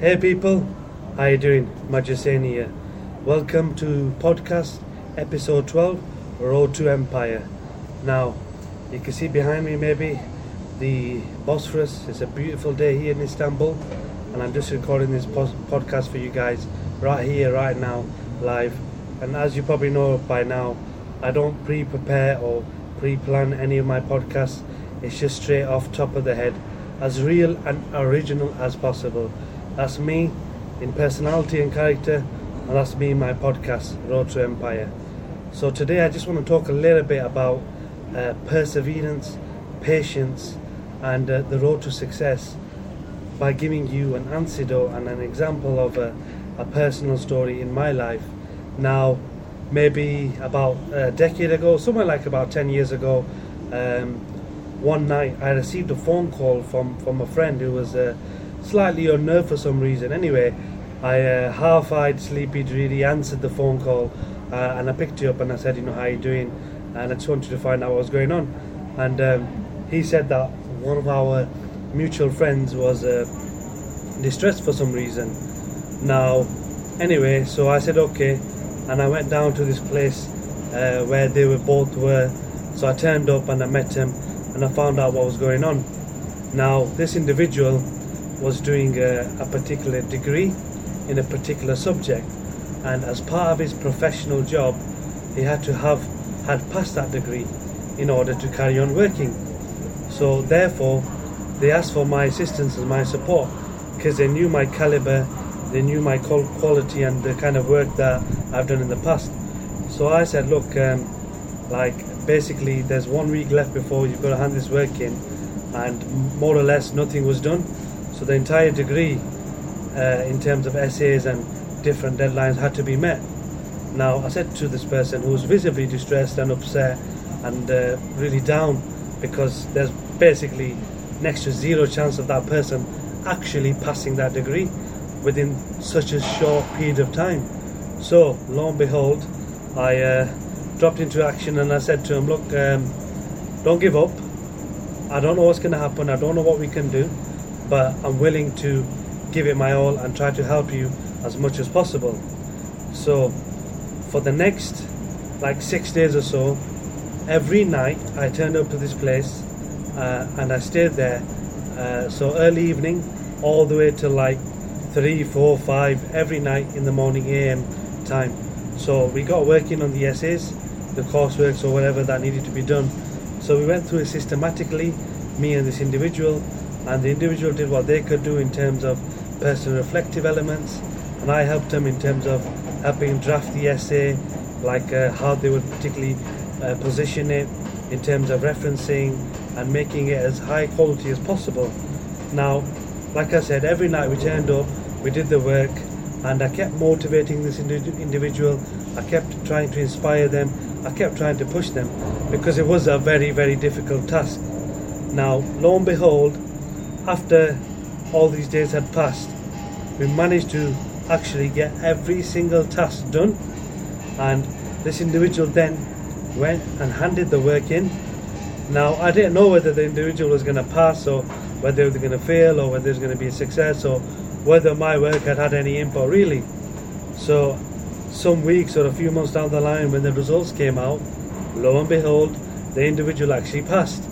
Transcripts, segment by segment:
Hey people, how you doing? Majaseni here. Welcome to podcast episode 12, Road to Empire. Now, you can see behind me maybe the Bosphorus. It's a beautiful day here in Istanbul, and I'm just recording this podcast for you guys right here, right now, live. And as you probably know by now, I don't pre-prepare or pre-plan any of my podcasts. It's just straight off top of the head, as real and original as possible. That's me in personality and character, and that's me in my podcast, Road to Empire. So today I just want to talk a little bit about uh, perseverance, patience, and uh, the road to success by giving you an antidote and an example of a, a personal story in my life. Now, maybe about a decade ago, somewhere like about 10 years ago, um, one night I received a phone call from, from a friend who was uh, slightly unnerved for some reason. Anyway, I uh, half-eyed, sleepy, dreary answered the phone call uh, and I picked you up and I said, you know, how you doing? And I just wanted to find out what was going on. And um, he said that one of our mutual friends was uh, distressed for some reason. Now, anyway, so I said okay, and I went down to this place uh, where they were both were. So I turned up and I met him, and I found out what was going on. Now, this individual was doing a, a particular degree in a particular subject, and as part of his professional job, he had to have had passed that degree in order to carry on working. So therefore, they asked for my assistance and my support because they knew my caliber, they knew my quality and the kind of work that I've done in the past. So I said, look, um, like basically, there's one week left before you've got to hand this work in, and more or less nothing was done. So the entire degree, uh, in terms of essays and different deadlines, had to be met. Now I said to this person who was visibly distressed and upset and uh, really down because there's basically next to zero chance of that person actually passing that degree within such a short period of time. So, lo and behold, I uh, dropped into action and I said to him, Look, um, don't give up. I don't know what's going to happen, I don't know what we can do, but I'm willing to give it my all and try to help you as much as possible. So, for the next like six days or so, every night I turned up to this place uh, and I stayed there. Uh, so early evening, all the way till like three, four, five every night in the morning AM time. So we got working on the essays, the coursework, or whatever that needed to be done. So we went through it systematically, me and this individual, and the individual did what they could do in terms of personal reflective elements, and I helped them in terms of helping draft the essay, like uh, how they would particularly uh, position it in terms of referencing and making it as high quality as possible. Now, like I said, every night we turned up, we did the work, and I kept motivating this indi- individual. I kept trying to inspire them. I kept trying to push them because it was a very, very difficult task. Now, lo and behold, after all these days had passed, we managed to actually get every single task done. And this individual then went and handed the work in. Now, I didn't know whether the individual was going to pass or whether they were going to fail or whether it was going to be a success or whether my work had had any input really. So, some weeks or a few months down the line, when the results came out, lo and behold, the individual actually passed.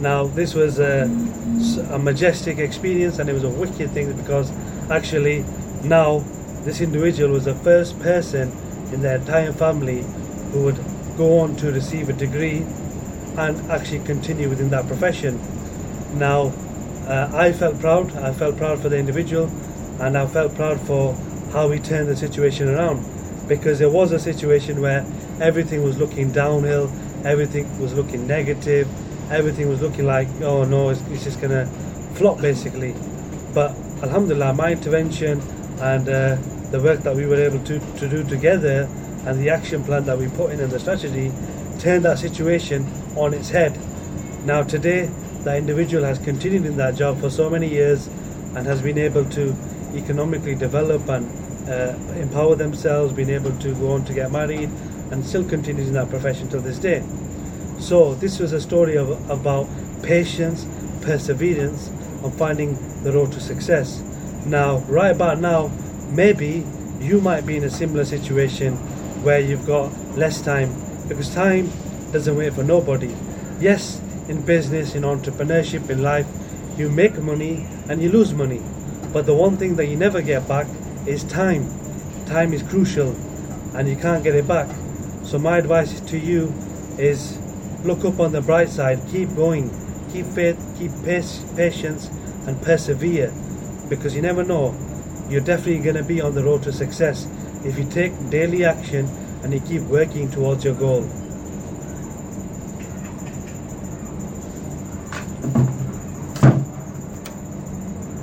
Now, this was a, a majestic experience and it was a wicked thing because actually now this individual was the first person in their entire family who would go on to receive a degree and actually continue within that profession. Now, uh, I felt proud. I felt proud for the individual, and I felt proud for how he turned the situation around. Because there was a situation where everything was looking downhill, everything was looking negative, everything was looking like, oh no, it's, it's just gonna flop basically. But Alhamdulillah, my intervention and uh, the work that we were able to, to do together and the action plan that we put in and the strategy turned that situation on its head. Now, today, that individual has continued in that job for so many years and has been able to economically develop and uh, empower themselves, been able to go on to get married, and still continues in that profession till this day. So, this was a story of, about patience, perseverance, on finding the road to success. Now, right about now, maybe you might be in a similar situation where you've got less time because time doesn't wait for nobody. Yes, in business, in entrepreneurship, in life, you make money and you lose money. But the one thing that you never get back is time. Time is crucial and you can't get it back. So my advice to you is look up on the bright side, keep going, keep faith, keep pace, patience and persevere because you never know. You're definitely going to be on the road to success if you take daily action and you keep working towards your goal.